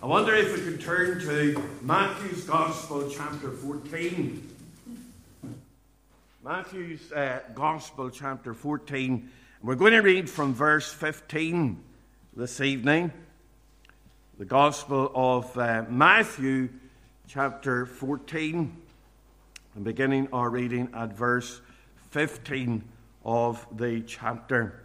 I wonder if we could turn to Matthew's Gospel, chapter 14. Matthew's uh, Gospel, chapter 14. We're going to read from verse 15 this evening. The Gospel of uh, Matthew, chapter 14, and beginning our reading at verse 15 of the chapter.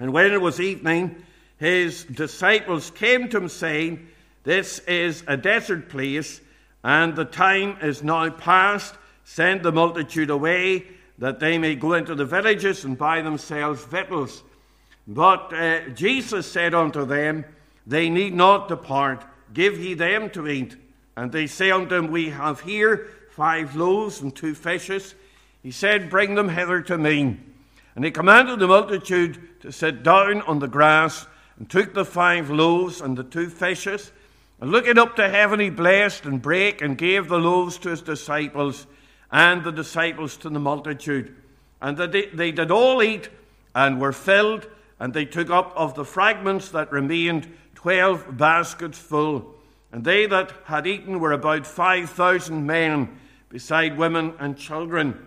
And when it was evening, his disciples came to him, saying, This is a desert place, and the time is now past. Send the multitude away, that they may go into the villages and buy themselves victuals. But uh, Jesus said unto them, They need not depart, give ye them to eat. And they say unto him, We have here five loaves and two fishes. He said, Bring them hither to me. And he commanded the multitude to sit down on the grass and took the five loaves and the two fishes, and looking up to heaven, he blessed and brake and gave the loaves to his disciples, and the disciples to the multitude. And they, they did all eat and were filled, and they took up of the fragments that remained twelve baskets full. And they that had eaten were about five thousand men, beside women and children.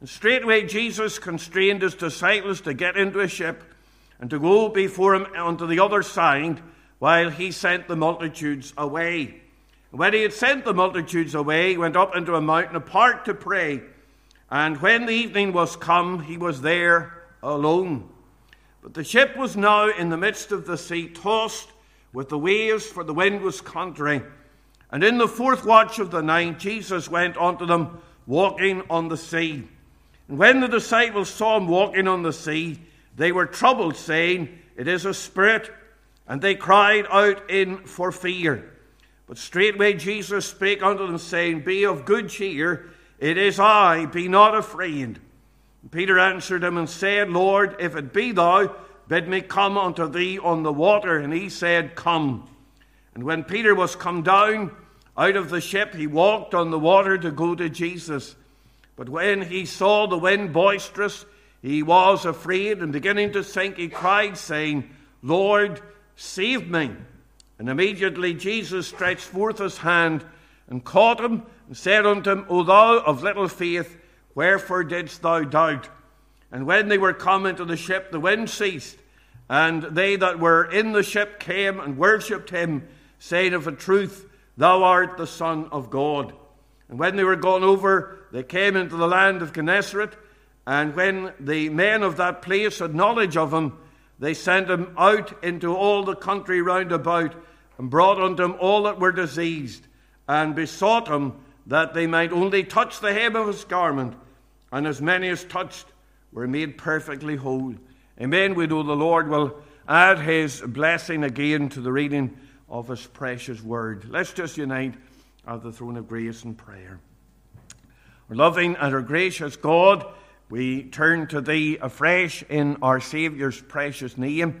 And straightway Jesus constrained his disciples to get into a ship and to go before him unto the other side while he sent the multitudes away. And when he had sent the multitudes away, he went up into a mountain apart to pray. And when the evening was come, he was there alone. But the ship was now in the midst of the sea, tossed with the waves, for the wind was contrary. And in the fourth watch of the night, Jesus went unto them, walking on the sea. And when the disciples saw him walking on the sea, they were troubled, saying, It is a spirit. And they cried out in for fear. But straightway Jesus spake unto them, saying, Be of good cheer, it is I, be not afraid. And Peter answered him and said, Lord, if it be thou, bid me come unto thee on the water. And he said, Come. And when Peter was come down out of the ship, he walked on the water to go to Jesus. But when he saw the wind boisterous, he was afraid and beginning to sink, he cried, saying, Lord, save me. And immediately Jesus stretched forth his hand and caught him and said unto him, O thou of little faith, wherefore didst thou doubt? And when they were come into the ship, the wind ceased, and they that were in the ship came and worshipped him, saying of a truth, Thou art the Son of God. And when they were gone over, they came into the land of Gennesaret. And when the men of that place had knowledge of him, they sent him out into all the country round about, and brought unto him all that were diseased, and besought him that they might only touch the hem of his garment, and as many as touched were made perfectly whole. Amen. We know the Lord will add his blessing again to the reading of his precious word. Let's just unite at the throne of grace in prayer. Our loving and our gracious God, we turn to Thee afresh in our Saviour's precious name.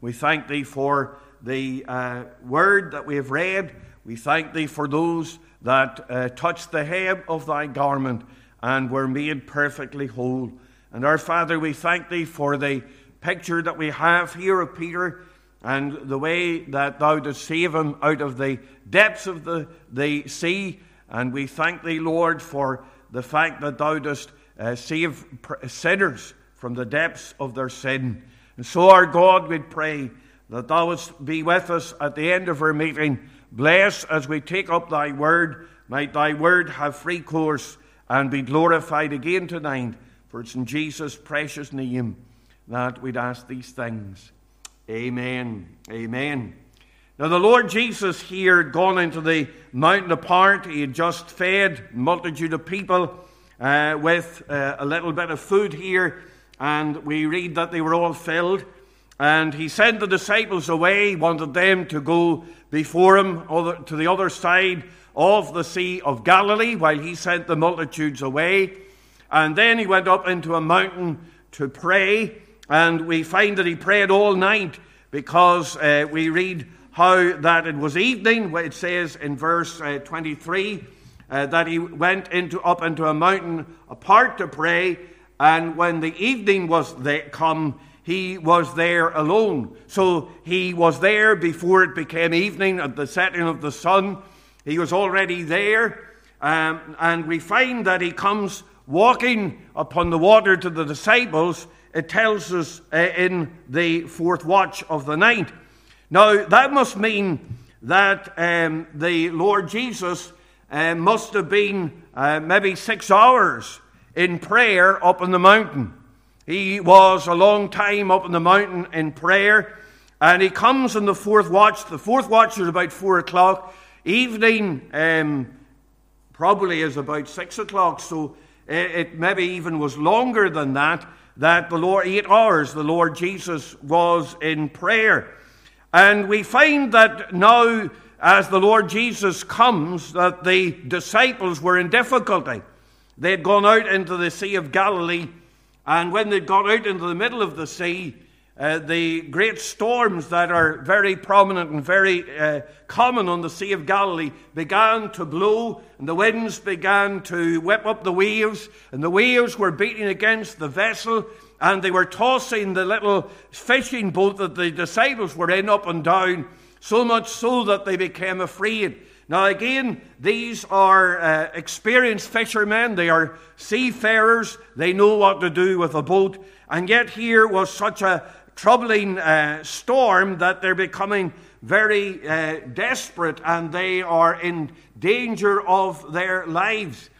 We thank Thee for the uh, word that we have read. We thank Thee for those that uh, touched the hem of Thy garment and were made perfectly whole. And our Father, we thank Thee for the picture that we have here of Peter and the way that Thou didst save him out of the depths of the, the sea. And we thank Thee, Lord, for the fact that Thou dost uh, save sinners from the depths of their sin. And so, our God, we pray that thou wouldst be with us at the end of our meeting. Bless as we take up thy word. Might thy word have free course and be glorified again tonight. For it's in Jesus' precious name that we'd ask these things. Amen. Amen. Now, the Lord Jesus here had gone into the mountain apart. He had just fed a multitude of people uh, with uh, a little bit of food here, and we read that they were all filled. And he sent the disciples away, wanted them to go before him to the other side of the Sea of Galilee while he sent the multitudes away. And then he went up into a mountain to pray, and we find that he prayed all night because uh, we read how that it was evening, it says in verse uh, 23 uh, that he went into, up into a mountain apart to pray, and when the evening was come, he was there alone. So he was there before it became evening at the setting of the sun. He was already there. Um, and we find that he comes walking upon the water to the disciples. It tells us uh, in the fourth watch of the night. Now, that must mean that um, the Lord Jesus uh, must have been uh, maybe six hours in prayer up in the mountain. He was a long time up in the mountain in prayer, and he comes in the fourth watch. The fourth watch is about four o'clock. Evening um, probably is about six o'clock, so it, it maybe even was longer than that. That the Lord, eight hours, the Lord Jesus was in prayer. And we find that now, as the Lord Jesus comes, that the disciples were in difficulty. They had gone out into the Sea of Galilee, and when they'd got out into the middle of the sea, uh, the great storms that are very prominent and very uh, common on the Sea of Galilee began to blow, and the winds began to whip up the waves, and the waves were beating against the vessel, and they were tossing the little fishing boat that the disciples were in up and down, so much so that they became afraid. Now, again, these are uh, experienced fishermen, they are seafarers, they know what to do with a boat, and yet here was such a troubling uh, storm that they're becoming very uh, desperate and they are in danger of their lives.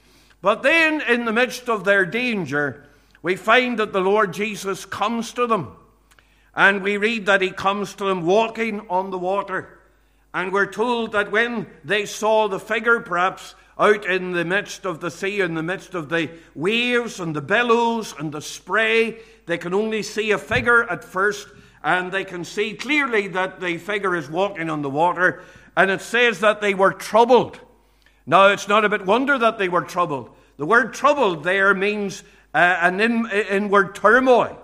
But then, in the midst of their danger, we find that the Lord Jesus comes to them. And we read that he comes to them walking on the water. And we're told that when they saw the figure, perhaps out in the midst of the sea, in the midst of the waves and the billows and the spray, they can only see a figure at first, and they can see clearly that the figure is walking on the water. And it says that they were troubled. Now, it's not a bit wonder that they were troubled. The word troubled there means uh, an in, inward turmoil.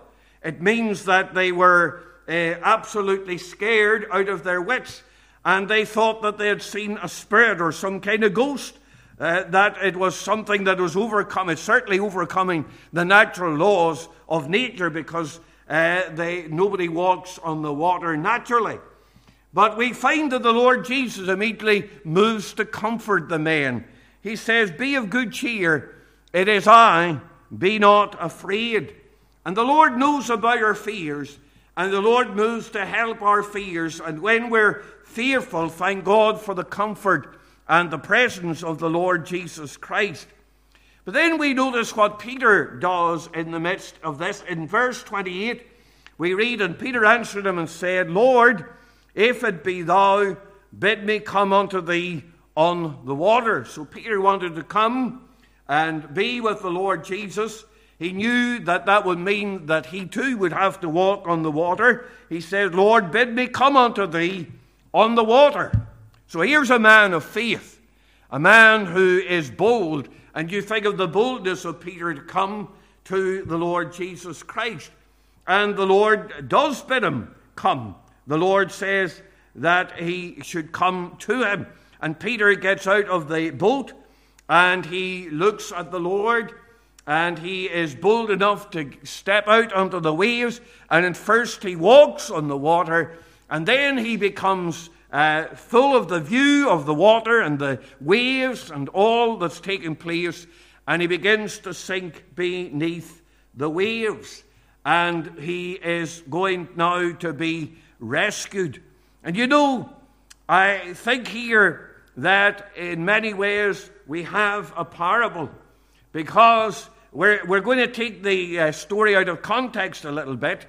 It means that they were uh, absolutely scared out of their wits, and they thought that they had seen a spirit or some kind of ghost. Uh, that it was something that was overcome. It's certainly overcoming the natural laws of nature because uh, they, nobody walks on the water naturally. But we find that the Lord Jesus immediately moves to comfort the man. He says, Be of good cheer, it is I, be not afraid. And the Lord knows about our fears, and the Lord moves to help our fears. And when we're fearful, thank God for the comfort and the presence of the Lord Jesus Christ. But then we notice what Peter does in the midst of this. In verse 28, we read, And Peter answered him and said, Lord, if it be thou, bid me come unto thee on the water. So Peter wanted to come and be with the Lord Jesus. He knew that that would mean that he too would have to walk on the water. He said, Lord, bid me come unto thee on the water. So here's a man of faith, a man who is bold. And you think of the boldness of Peter to come to the Lord Jesus Christ. And the Lord does bid him come. The Lord says that he should come to him. And Peter gets out of the boat and he looks at the Lord and he is bold enough to step out onto the waves. And at first he walks on the water, and then he becomes uh, full of the view of the water and the waves and all that's taking place. And he begins to sink beneath the waves. And he is going now to be rescued. And you know, I think here that in many ways we have a parable because we're, we're going to take the uh, story out of context a little bit.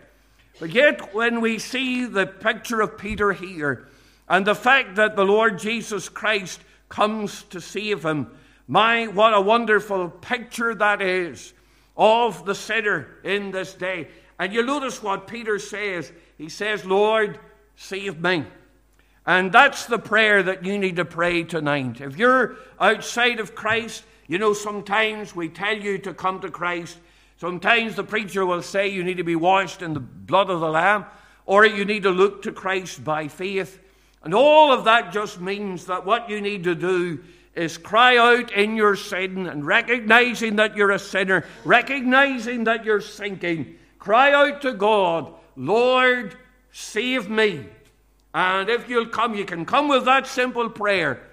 But yet, when we see the picture of Peter here and the fact that the Lord Jesus Christ comes to save him, my, what a wonderful picture that is of the sinner in this day. And you notice what Peter says. He says, Lord, save me. And that's the prayer that you need to pray tonight. If you're outside of Christ, you know, sometimes we tell you to come to Christ. Sometimes the preacher will say you need to be washed in the blood of the Lamb, or you need to look to Christ by faith. And all of that just means that what you need to do is cry out in your sin and recognizing that you're a sinner, recognizing that you're sinking. Cry out to God Lord, save me. And if you'll come, you can come with that simple prayer.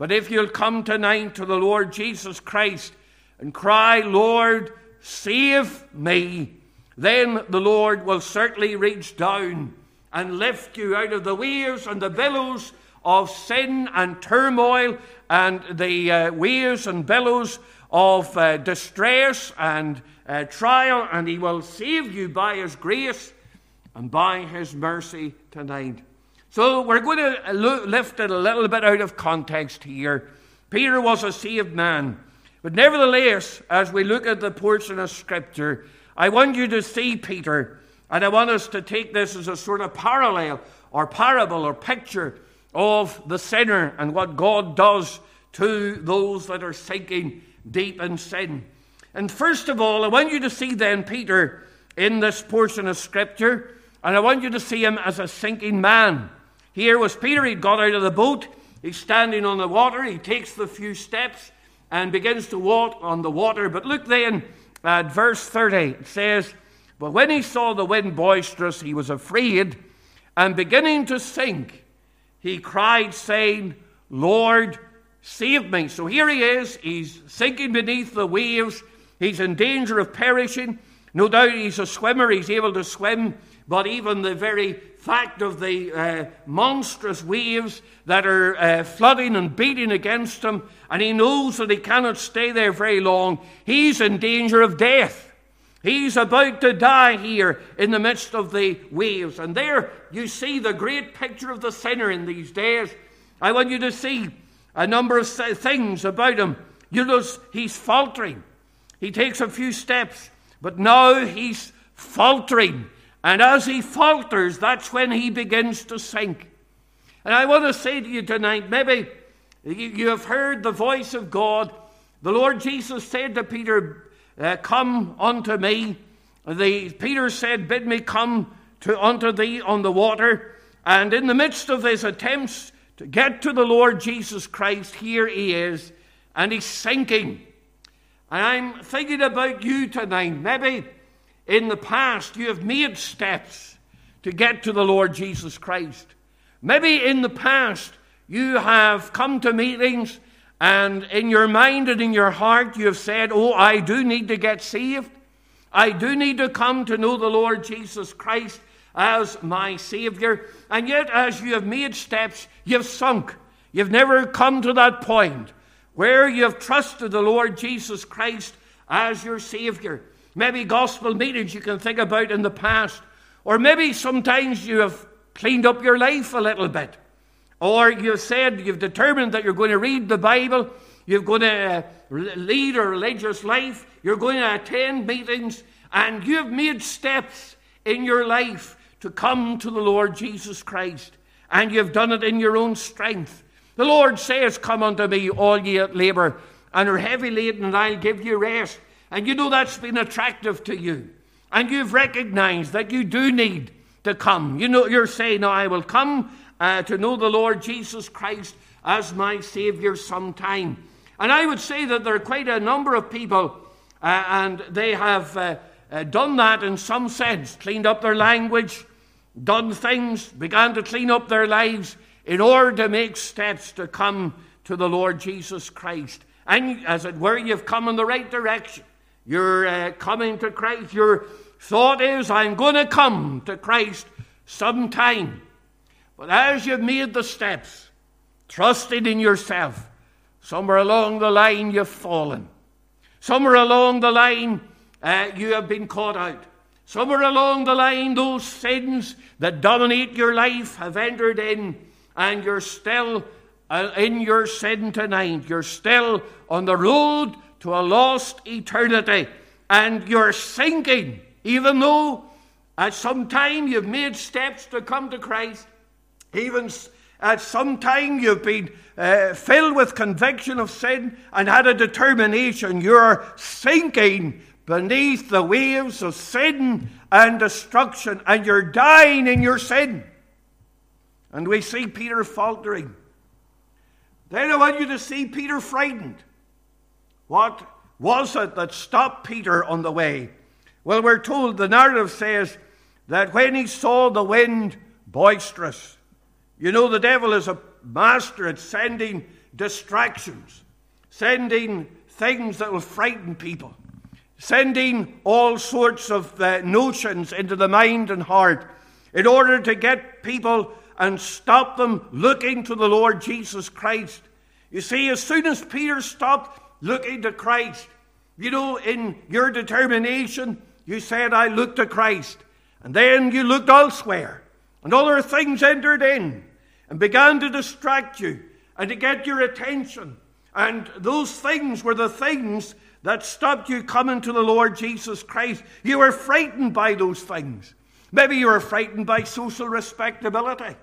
But if you'll come tonight to the Lord Jesus Christ and cry, Lord, save me, then the Lord will certainly reach down and lift you out of the waves and the billows of sin and turmoil and the uh, waves and billows of uh, distress and uh, trial, and He will save you by His grace and by His mercy tonight. So we're going to lift it a little bit out of context here. Peter was a saved man. But nevertheless, as we look at the portion of Scripture, I want you to see Peter, and I want us to take this as a sort of parallel or parable or picture of the sinner and what God does to those that are sinking deep in sin. And first of all, I want you to see then Peter in this portion of Scripture, and I want you to see him as a sinking man. Here was Peter, He'd got out of the boat, he's standing on the water, he takes the few steps and begins to walk on the water. But look then at verse 30. It says, But when he saw the wind boisterous, he was afraid, and beginning to sink, he cried, saying, Lord, save me. So here he is, he's sinking beneath the waves, he's in danger of perishing. No doubt he's a swimmer, he's able to swim, but even the very fact of the uh, monstrous waves that are uh, flooding and beating against him, and he knows that he cannot stay there very long, he's in danger of death. He's about to die here in the midst of the waves. And there you see the great picture of the sinner in these days. I want you to see a number of things about him. You notice he's faltering. He takes a few steps, but now he's faltering. And as he falters, that's when he begins to sink. And I want to say to you tonight maybe you have heard the voice of God. The Lord Jesus said to Peter, uh, Come unto me. The, Peter said, Bid me come to, unto thee on the water. And in the midst of his attempts to get to the Lord Jesus Christ, here he is, and he's sinking. And I'm thinking about you tonight. Maybe in the past you have made steps to get to the Lord Jesus Christ. Maybe in the past you have come to meetings and in your mind and in your heart, you have said, Oh, I do need to get saved. I do need to come to know the Lord Jesus Christ as my Savior. And yet, as you have made steps, you've sunk. You've never come to that point where you have trusted the Lord Jesus Christ as your Savior. Maybe gospel meetings you can think about in the past. Or maybe sometimes you have cleaned up your life a little bit. Or you've said, you've determined that you're going to read the Bible, you're going to uh, lead a religious life, you're going to attend meetings, and you've made steps in your life to come to the Lord Jesus Christ. And you've done it in your own strength. The Lord says, Come unto me, all ye that labour and are heavy laden, and I'll give you rest. And you know that's been attractive to you. And you've recognized that you do need to come. You know, you're saying, No, I will come uh, to know the Lord Jesus Christ as my Savior sometime. And I would say that there are quite a number of people, uh, and they have uh, uh, done that in some sense, cleaned up their language, done things, began to clean up their lives in order to make steps to come to the Lord Jesus Christ. And as it were, you've come in the right direction. You're uh, coming to Christ. Your thought is, I'm going to come to Christ sometime. But as you've made the steps, trusting in yourself, somewhere along the line you've fallen. Somewhere along the line uh, you have been caught out. Somewhere along the line, those sins that dominate your life have entered in, and you're still uh, in your sin tonight. You're still on the road to a lost eternity, and you're sinking, even though at some time you've made steps to come to Christ. Even at some time you've been uh, filled with conviction of sin and had a determination. You're sinking beneath the waves of sin and destruction, and you're dying in your sin. And we see Peter faltering. Then I want you to see Peter frightened. What was it that stopped Peter on the way? Well, we're told the narrative says that when he saw the wind boisterous, you know, the devil is a master at sending distractions, sending things that will frighten people, sending all sorts of uh, notions into the mind and heart in order to get people and stop them looking to the Lord Jesus Christ. You see, as soon as Peter stopped looking to Christ, you know, in your determination, you said, I look to Christ. And then you looked elsewhere, and other things entered in and began to distract you and to get your attention. And those things were the things that stopped you coming to the Lord Jesus Christ. You were frightened by those things. Maybe you were frightened by social respectability.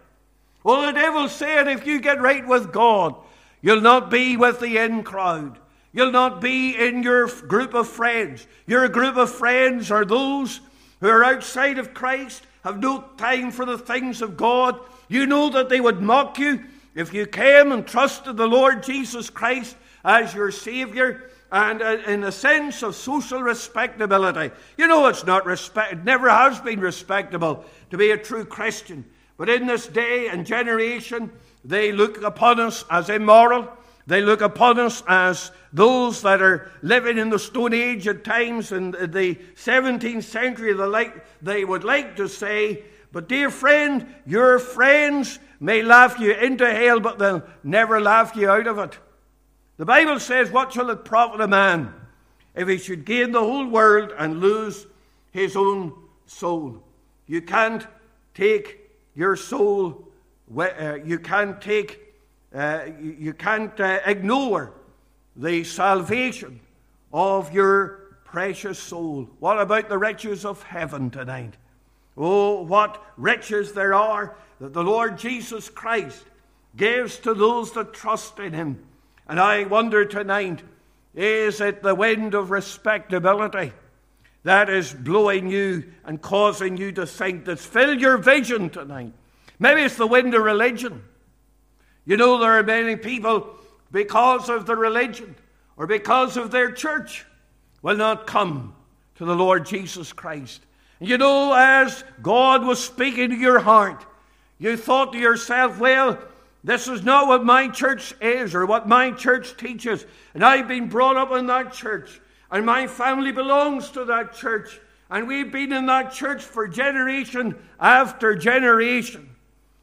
Well, the devil said if you get right with God, you'll not be with the in crowd. You'll not be in your group of friends. Your group of friends are those who are outside of Christ, have no time for the things of God. You know that they would mock you if you came and trusted the Lord Jesus Christ as your Savior and uh, in a sense of social respectability. You know, it's not respect, it never has been respectable to be a true Christian. But in this day and generation, they look upon us as immoral. They look upon us as those that are living in the Stone Age at times in the 17th century. They, like, they would like to say, but dear friend, your friends may laugh you into hell, but they'll never laugh you out of it. The Bible says, What shall it profit a man if he should gain the whole world and lose his own soul? You can't take your soul, uh, you can't take, uh, you can't uh, ignore the salvation of your precious soul. What about the riches of heaven tonight? Oh, what riches there are that the Lord Jesus Christ gives to those that trust in him. And I wonder tonight is it the wind of respectability that is blowing you and causing you to think that's filled your vision tonight? Maybe it's the wind of religion. You know, there are many people, because of the religion or because of their church, will not come to the Lord Jesus Christ. You know, as God was speaking to your heart, you thought to yourself, well, this is not what my church is or what my church teaches. And I've been brought up in that church, and my family belongs to that church. And we've been in that church for generation after generation.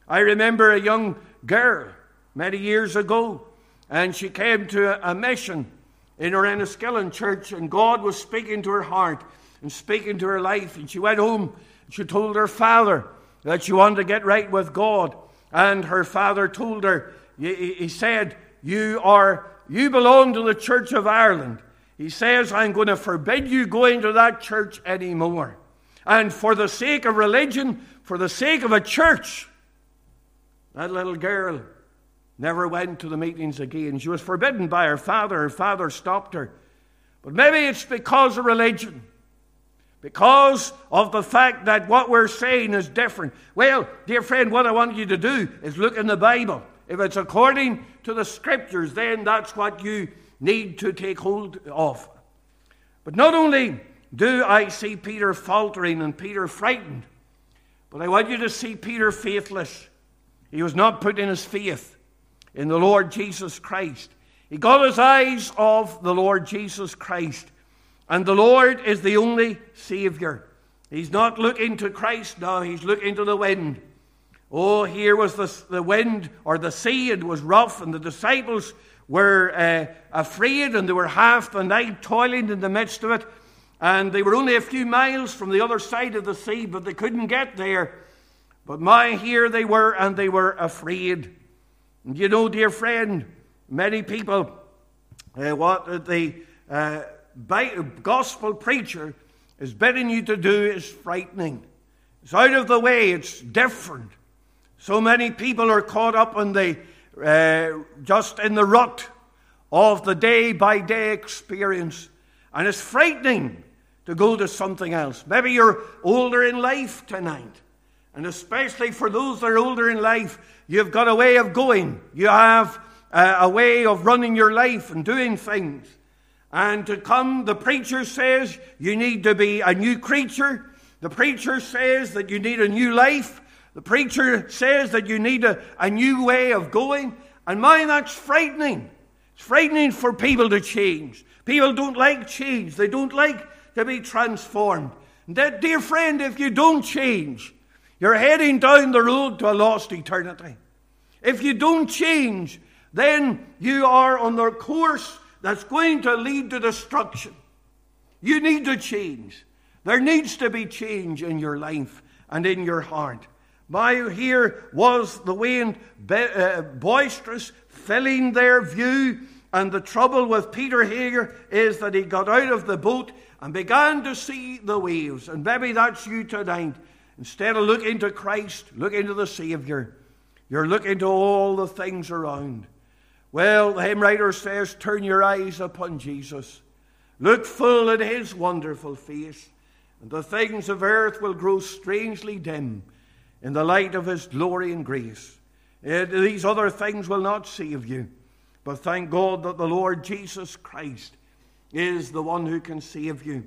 I remember a young girl many years ago, and she came to a mission in her Enniskillen church, and God was speaking to her heart and speaking to her life. And she went home, she told her father that she wanted to get right with God. And her father told her, he said, You are you belong to the Church of Ireland. He says, I'm going to forbid you going to that church anymore. And for the sake of religion, for the sake of a church, that little girl never went to the meetings again. She was forbidden by her father. Her father stopped her. But maybe it's because of religion. Because of the fact that what we're saying is different. Well, dear friend, what I want you to do is look in the Bible. If it's according to the scriptures, then that's what you need to take hold of. But not only do I see Peter faltering and Peter frightened, but I want you to see Peter faithless. He was not putting his faith in the Lord Jesus Christ. He got his eyes off the Lord Jesus Christ. And the Lord is the only Savior. He's not looking to Christ now, he's looking to the wind. Oh, here was the, the wind or the sea, it was rough, and the disciples were uh, afraid, and they were half the night toiling in the midst of it. And they were only a few miles from the other side of the sea, but they couldn't get there. But my, here they were, and they were afraid. You know, dear friend, many people, uh, what the uh, gospel preacher is bidding you to do is frightening. It's out of the way, it's different. So many people are caught up in the uh, just in the rut of the day by day experience, and it's frightening to go to something else. Maybe you're older in life tonight, and especially for those that are older in life, you've got a way of going. You have a, a way of running your life and doing things. And to come, the preacher says you need to be a new creature, The preacher says that you need a new life. The preacher says that you need a, a new way of going. And mind, that's frightening. It's frightening for people to change. People don't like change, they don't like to be transformed. And that, dear friend, if you don't change, you're heading down the road to a lost eternity. If you don't change, then you are on the course that's going to lead to destruction. You need to change. There needs to be change in your life and in your heart. By here was the wind uh, boisterous, filling their view. And the trouble with Peter here is that he got out of the boat and began to see the waves. And maybe that's you tonight. Instead of looking to Christ, look into the Savior. You're looking to all the things around. Well, the hymn writer says, Turn your eyes upon Jesus. Look full at his wonderful face, and the things of earth will grow strangely dim in the light of his glory and grace. It, these other things will not save you, but thank God that the Lord Jesus Christ is the one who can save you.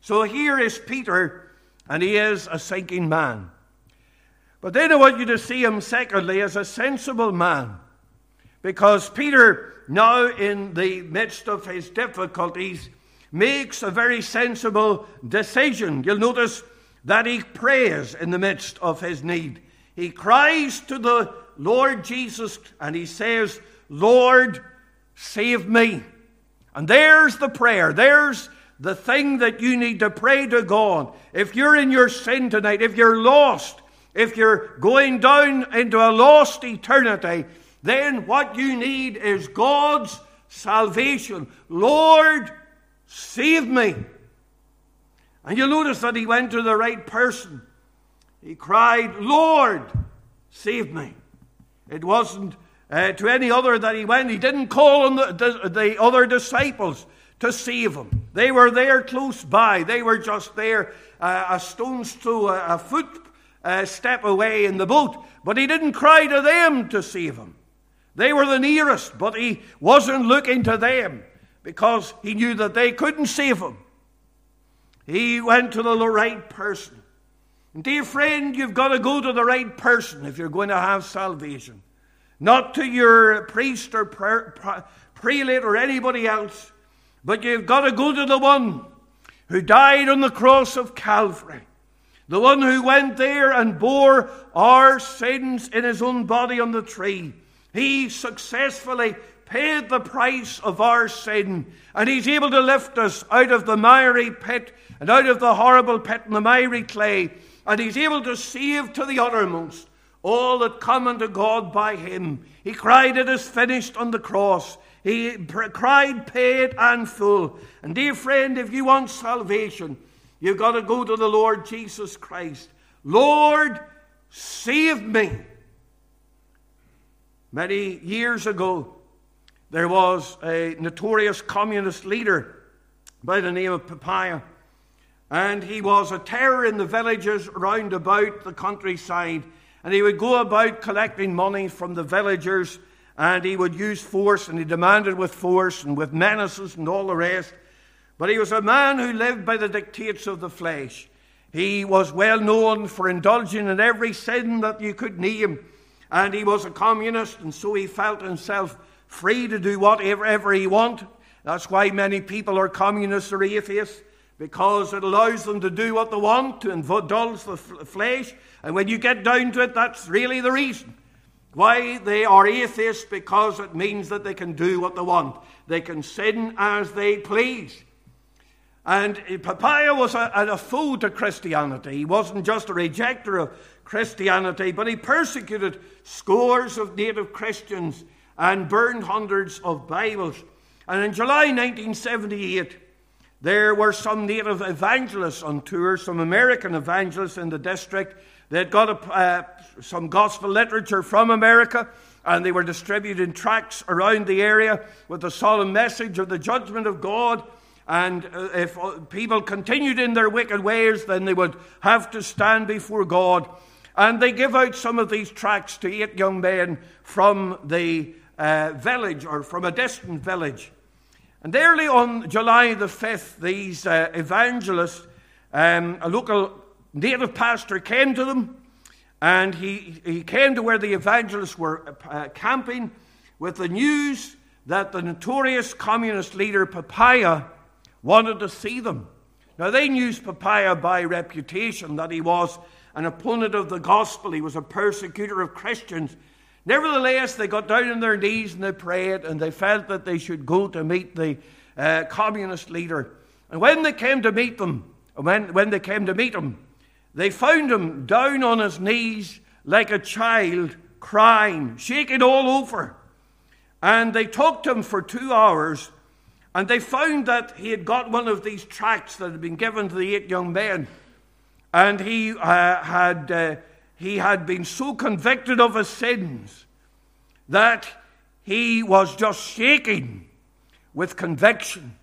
So here is Peter, and he is a sinking man. But then I want you to see him, secondly, as a sensible man. Because Peter, now in the midst of his difficulties, makes a very sensible decision. You'll notice that he prays in the midst of his need. He cries to the Lord Jesus and he says, Lord, save me. And there's the prayer. There's the thing that you need to pray to God. If you're in your sin tonight, if you're lost, if you're going down into a lost eternity, then what you need is God's salvation. Lord, save me. And you'll notice that he went to the right person. He cried, Lord, save me. It wasn't uh, to any other that he went. He didn't call on the, the, other disciples to save him. They were there close by. They were just there uh, a stone's throw, a, a foot uh, step away in the boat. But he didn't cry to them to save him. They were the nearest, but he wasn't looking to them because he knew that they couldn't save him. He went to the right person. Dear friend, you've got to go to the right person if you're going to have salvation. Not to your priest or prelate or anybody else, but you've got to go to the one who died on the cross of Calvary. The one who went there and bore our sins in his own body on the tree. He successfully paid the price of our sin, and he's able to lift us out of the miry pit and out of the horrible pit and the miry clay, and he's able to save to the uttermost all that come unto God by him. He cried, It is finished on the cross. He cried, paid and full. And dear friend, if you want salvation, you've got to go to the Lord Jesus Christ. Lord, save me. Many years ago, there was a notorious communist leader by the name of Papaya, and he was a terror in the villages round about the countryside. And he would go about collecting money from the villagers, and he would use force, and he demanded with force and with menaces and all the rest. But he was a man who lived by the dictates of the flesh. He was well known for indulging in every sin that you could name. And he was a communist, and so he felt himself free to do whatever he wanted. That's why many people are communists or atheists, because it allows them to do what they want, to indulge the flesh. And when you get down to it, that's really the reason why they are atheists, because it means that they can do what they want. They can sin as they please. And Papaya was a, a to Christianity. He wasn't just a rejecter of Christianity, but he persecuted scores of native Christians and burned hundreds of Bibles. And in July 1978, there were some native evangelists on tour, some American evangelists in the district. They'd got a, uh, some gospel literature from America, and they were distributing tracts around the area with the solemn message of the judgment of God. And uh, if uh, people continued in their wicked ways, then they would have to stand before God. And they give out some of these tracts to eight young men from the uh, village or from a distant village. And early on July the 5th, these uh, evangelists, um, a local native pastor came to them, and he, he came to where the evangelists were uh, camping with the news that the notorious communist leader Papaya wanted to see them. Now, they knew Papaya by reputation that he was an opponent of the gospel, he was a persecutor of Christians. Nevertheless, they got down on their knees and they prayed, and they felt that they should go to meet the uh, communist leader. And when they came to meet them, when, when they came to meet him, they found him down on his knees like a child, crying, shaking all over. And they talked to him for two hours, and they found that he had got one of these tracts that had been given to the eight young men. And he, uh, had, uh, he had been so convicted of his sins that he was just shaking with conviction.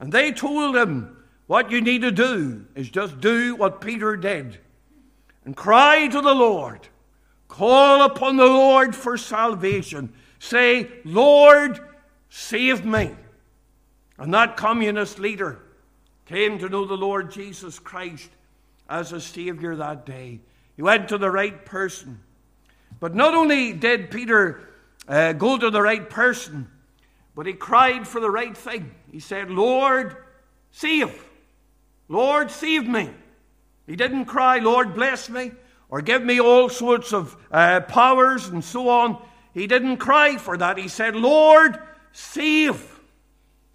And they told him, What you need to do is just do what Peter did and cry to the Lord. Call upon the Lord for salvation. Say, Lord, save me. And that communist leader came to know the Lord Jesus Christ as a Savior that day. He went to the right person. But not only did Peter uh, go to the right person, but he cried for the right thing. He said, Lord, save. Lord, save me. He didn't cry, Lord, bless me, or give me all sorts of uh, powers and so on. He didn't cry for that. He said, Lord, save.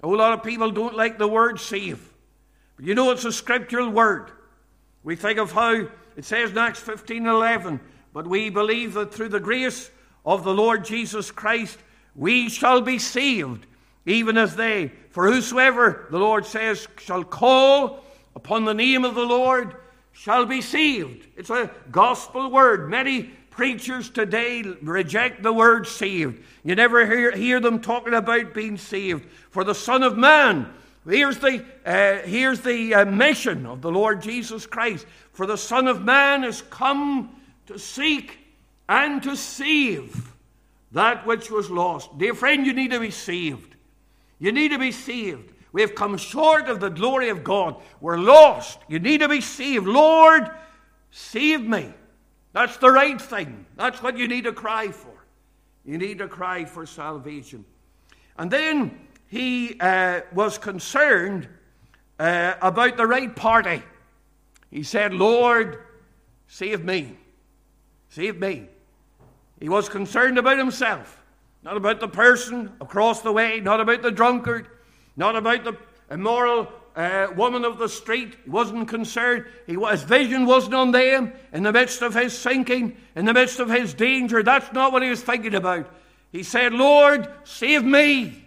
A whole lot of people don't like the word save. But you know it's a scriptural word. We think of how it says in Acts 15 11, but we believe that through the grace of the Lord Jesus Christ, we shall be saved, even as they. For whosoever, the Lord says, shall call upon the name of the Lord shall be saved. It's a gospel word. Many preachers today reject the word saved. You never hear, hear them talking about being saved. For the Son of Man, here's the, uh, here's the uh, mission of the Lord Jesus Christ. For the Son of Man has come to seek and to save that which was lost. Dear friend, you need to be saved. You need to be saved. We have come short of the glory of God. We're lost. You need to be saved. Lord, save me. That's the right thing. That's what you need to cry for. You need to cry for salvation. And then he uh, was concerned uh, about the right party. He said, Lord, save me. Save me. He was concerned about himself, not about the person across the way, not about the drunkard, not about the immoral uh, woman of the street. He wasn't concerned. He, his vision wasn't on them in the midst of his sinking, in the midst of his danger. That's not what he was thinking about. He said, Lord, save me.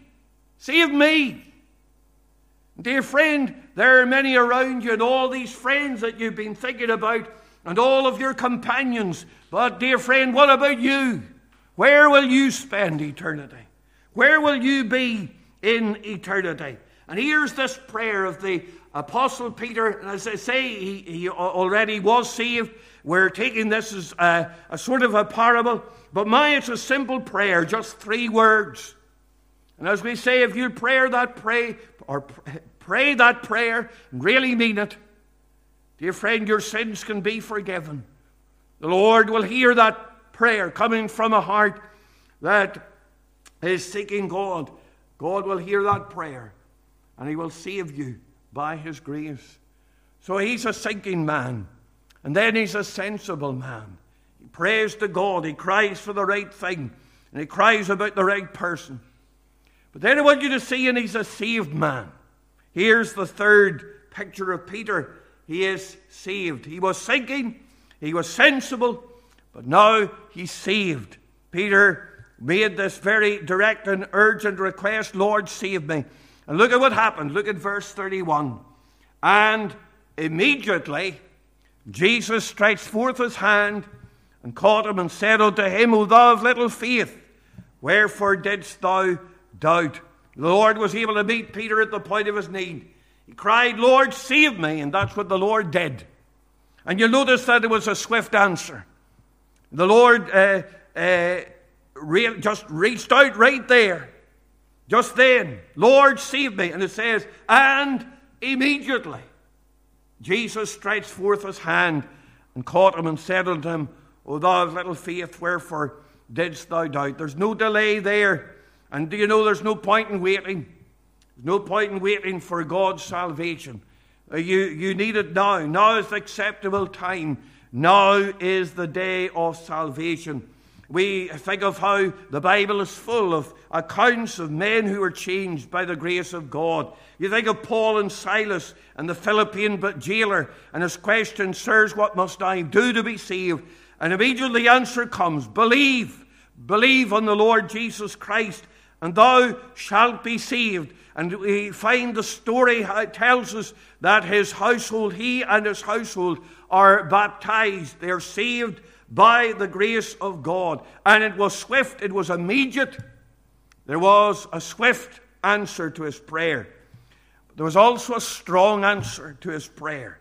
Save me. Dear friend, there are many around you, and all these friends that you've been thinking about and all of your companions. But, dear friend, what about you? Where will you spend eternity? Where will you be in eternity? And here's this prayer of the Apostle Peter. And as I say, he, he already was saved. We're taking this as a, a sort of a parable. But my, it's a simple prayer, just three words. And as we say, if you pray that pray, or pray that prayer and really mean it, Dear friend, your sins can be forgiven. The Lord will hear that prayer coming from a heart that is seeking God. God will hear that prayer and He will save you by His grace. So He's a sinking man, and then He's a sensible man. He prays to God, He cries for the right thing, and He cries about the right person. But then I want you to see, and He's a saved man. Here's the third picture of Peter he is saved. He was sinking, he was sensible, but now he's saved. Peter made this very direct and urgent request Lord, save me. And look at what happened. Look at verse 31. And immediately Jesus stretched forth his hand and caught him and said unto him, O thou of little faith, wherefore didst thou doubt? The Lord was able to meet Peter at the point of his need. He cried, Lord, save me. And that's what the Lord did. And you'll notice that it was a swift answer. The Lord uh, uh, re- just reached out right there, just then. Lord, save me. And it says, and immediately. Jesus stretched forth his hand and caught him and said unto him, O thou of little faith, wherefore didst thou doubt? There's no delay there. And do you know there's no point in waiting? There's no point in waiting for God's salvation. Uh, you, you need it now. Now is the acceptable time. Now is the day of salvation. We think of how the Bible is full of accounts of men who were changed by the grace of God. You think of Paul and Silas and the Philippian jailer, and his question, Sirs, what must I do to be saved? And immediately the answer comes Believe, believe on the Lord Jesus Christ, and thou shalt be saved. And we find the story tells us that his household, he and his household, are baptized. They're saved by the grace of God. And it was swift, it was immediate. There was a swift answer to his prayer. There was also a strong answer to his prayer.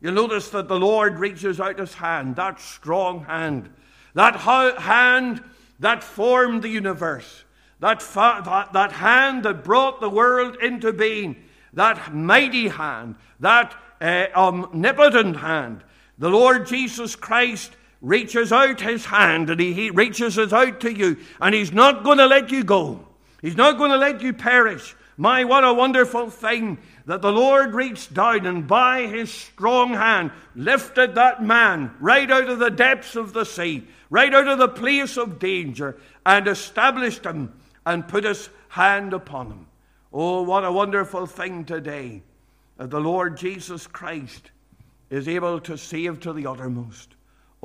You'll notice that the Lord reaches out his hand, that strong hand, that hand that formed the universe, that, fa- that, that hand that brought the world into being, that mighty hand, that uh, omnipotent hand. The Lord Jesus Christ reaches out his hand and he, he reaches it out to you, and he's not going to let you go. He's not going to let you perish. My, what a wonderful thing that the Lord reached down and by his strong hand lifted that man right out of the depths of the sea, right out of the place of danger, and established him and put his hand upon him. Oh, what a wonderful thing today that the Lord Jesus Christ is able to save to the uttermost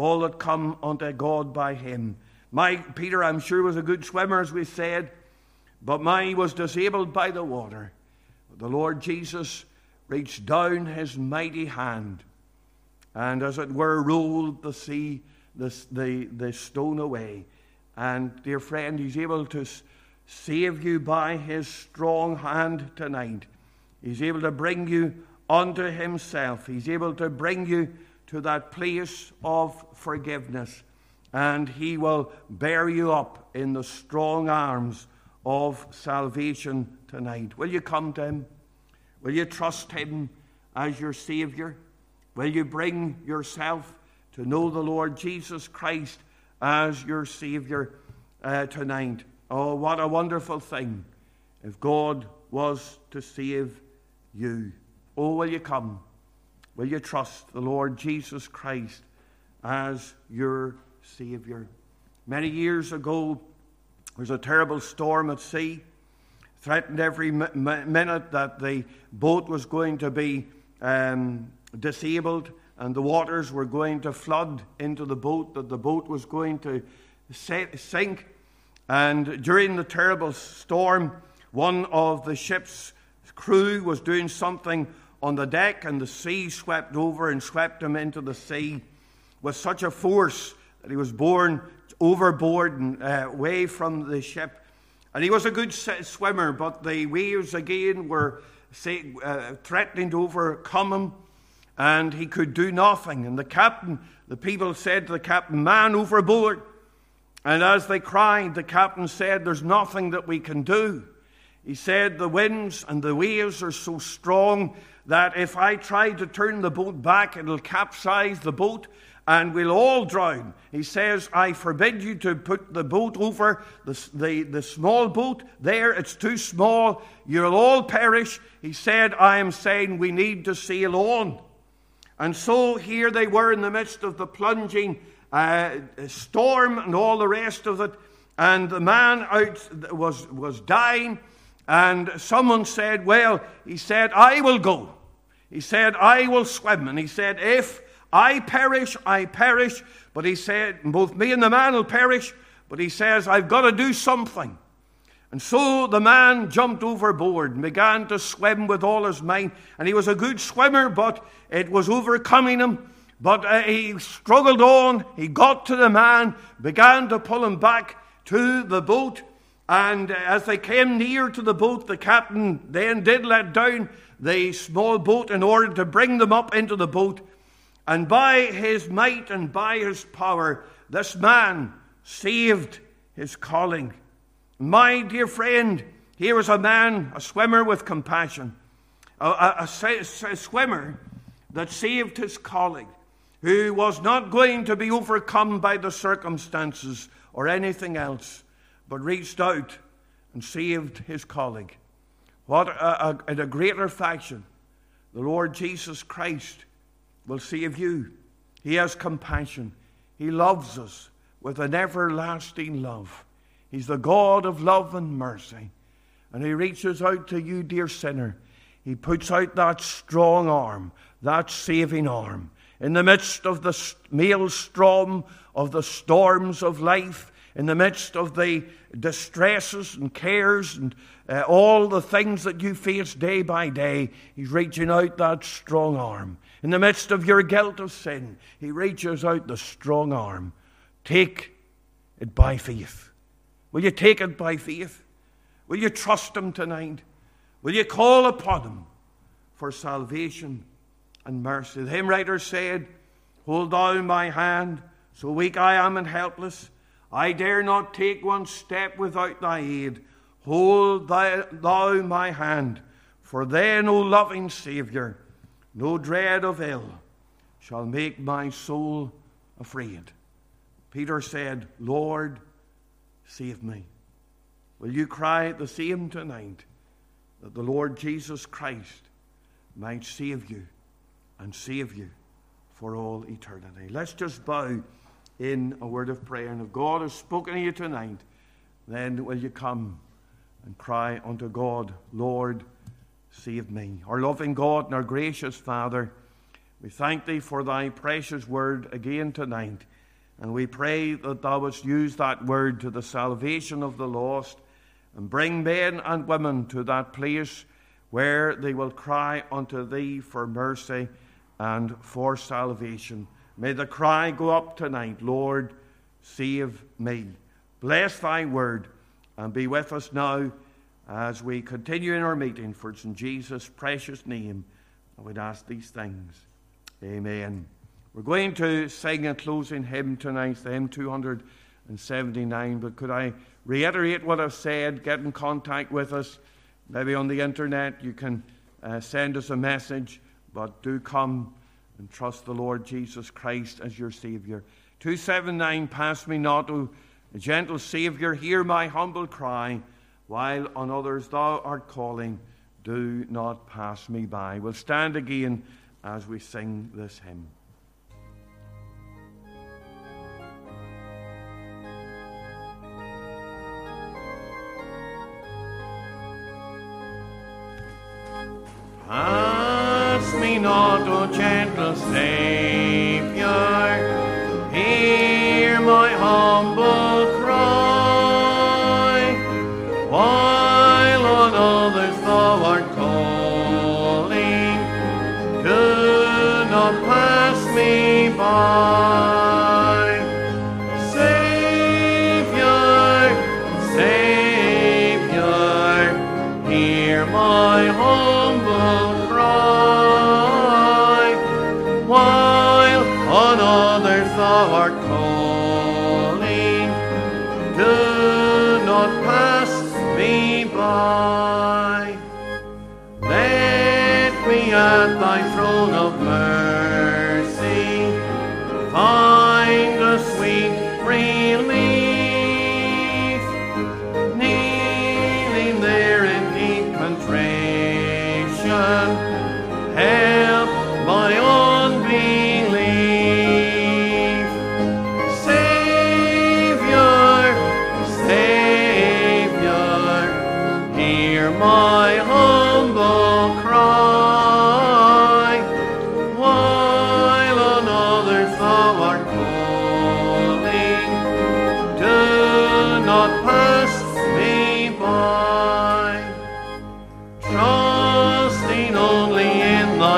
all that come unto God by him. My Peter, I'm sure, was a good swimmer, as we said, but mine was disabled by the water. The Lord Jesus reached down his mighty hand and, as it were, rolled the sea, the, the, the stone away. And, dear friend, he's able to save you by his strong hand tonight. He's able to bring you unto himself. He's able to bring you to that place of forgiveness, and He will bear you up in the strong arms of salvation tonight. Will you come to Him? Will you trust Him as your Savior? Will you bring yourself to know the Lord Jesus Christ as your Savior uh, tonight? Oh, what a wonderful thing if God was to save you. Oh, will you come? Will you trust the Lord Jesus Christ as your Savior? Many years ago, there was a terrible storm at sea. Threatened every minute that the boat was going to be um, disabled and the waters were going to flood into the boat, that the boat was going to sink. And during the terrible storm, one of the ship's crew was doing something on the deck, and the sea swept over and swept him into the sea with such a force that he was borne overboard and uh, away from the ship. And he was a good swimmer, but the waves again were say, uh, threatening to overcome him, and he could do nothing. And the captain, the people said to the captain, Man overboard. And as they cried, the captain said, There's nothing that we can do. He said, The winds and the waves are so strong that if I try to turn the boat back, it'll capsize the boat and we'll all drown. He says, I forbid you to put the boat over, the, the, the small boat there, it's too small, you'll all perish. He said, I am saying we need to sail on. And so here they were in the midst of the plunging uh, storm and all the rest of it, and the man out was, was dying. And someone said, Well, he said, I will go. He said, I will swim. And he said, If I perish, I perish. But he said, Both me and the man will perish. But he says, I've got to do something. And so the man jumped overboard and began to swim with all his might. And he was a good swimmer, but it was overcoming him. But uh, he struggled on. He got to the man, began to pull him back to the boat. And as they came near to the boat, the captain then did let down the small boat in order to bring them up into the boat. And by his might and by his power, this man saved his calling. My dear friend, here is a man, a swimmer with compassion, a, a, a, a swimmer that saved his colleague, who was not going to be overcome by the circumstances or anything else, but reached out and saved his colleague. What a, a, a greater fashion, the Lord Jesus Christ will save you. He has compassion. He loves us with an everlasting love. He's the God of love and mercy. And He reaches out to you, dear sinner. He puts out that strong arm, that saving arm. In the midst of the maelstrom of the storms of life, in the midst of the distresses and cares and uh, all the things that you face day by day, He's reaching out that strong arm. In the midst of your guilt of sin, He reaches out the strong arm. Take it by faith. Will you take it by faith? Will you trust Him tonight? Will you call upon Him for salvation and mercy? The hymn writer said, Hold thou my hand, so weak I am and helpless. I dare not take one step without thy aid. Hold thou, thou my hand, for then, O loving Saviour, no dread of ill shall make my soul afraid. Peter said, Lord, save me. Will you cry the same tonight that the Lord Jesus Christ might save you and save you for all eternity? Let's just bow in a word of prayer. And if God has spoken to you tonight, then will you come and cry unto God, Lord, save me. Our loving God and our gracious Father, we thank thee for thy precious word again tonight. And we pray that thou wouldst use that word to the salvation of the lost and bring men and women to that place where they will cry unto thee for mercy and for salvation. May the cry go up tonight, Lord, save me. Bless thy word and be with us now as we continue in our meeting. For it's in Jesus' precious name I would ask these things. Amen. We're going to sing a closing hymn tonight, the hymn 279. But could I reiterate what I've said? Get in contact with us. Maybe on the internet you can uh, send us a message, but do come and trust the Lord Jesus Christ as your Savior. 279 Pass me not, O gentle Savior, hear my humble cry, while on others thou art calling, do not pass me by. We'll stand again as we sing this hymn. Ask me not, O gentle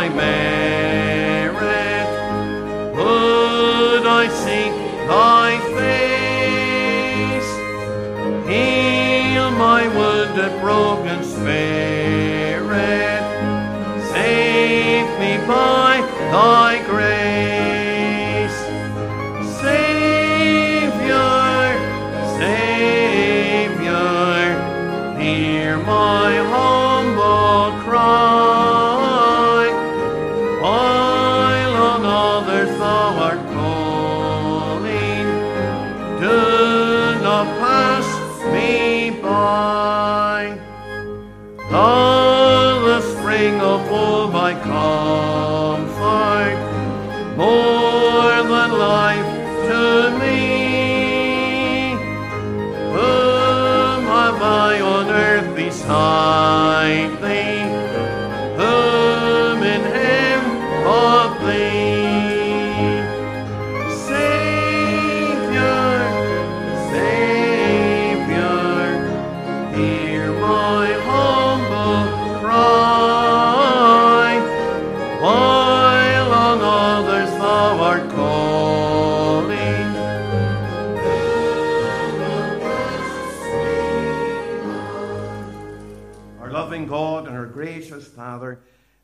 thy merit, would I seek thy face. Heal my wounded, broken spirit. Save me by thy Father,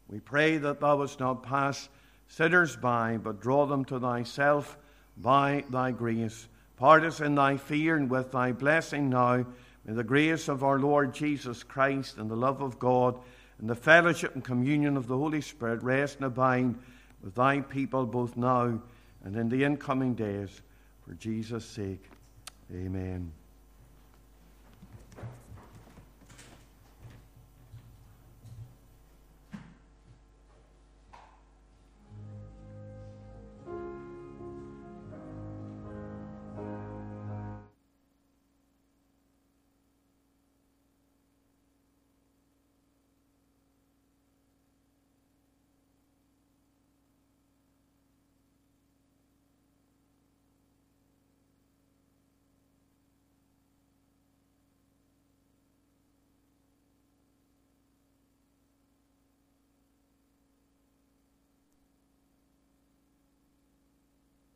we pray that thou wouldst not pass sinners by, but draw them to thyself by thy grace. Part us in thy fear and with thy blessing now. May the grace of our Lord Jesus Christ and the love of God and the fellowship and communion of the Holy Spirit rest and abide with thy people both now and in the incoming days. For Jesus' sake, amen.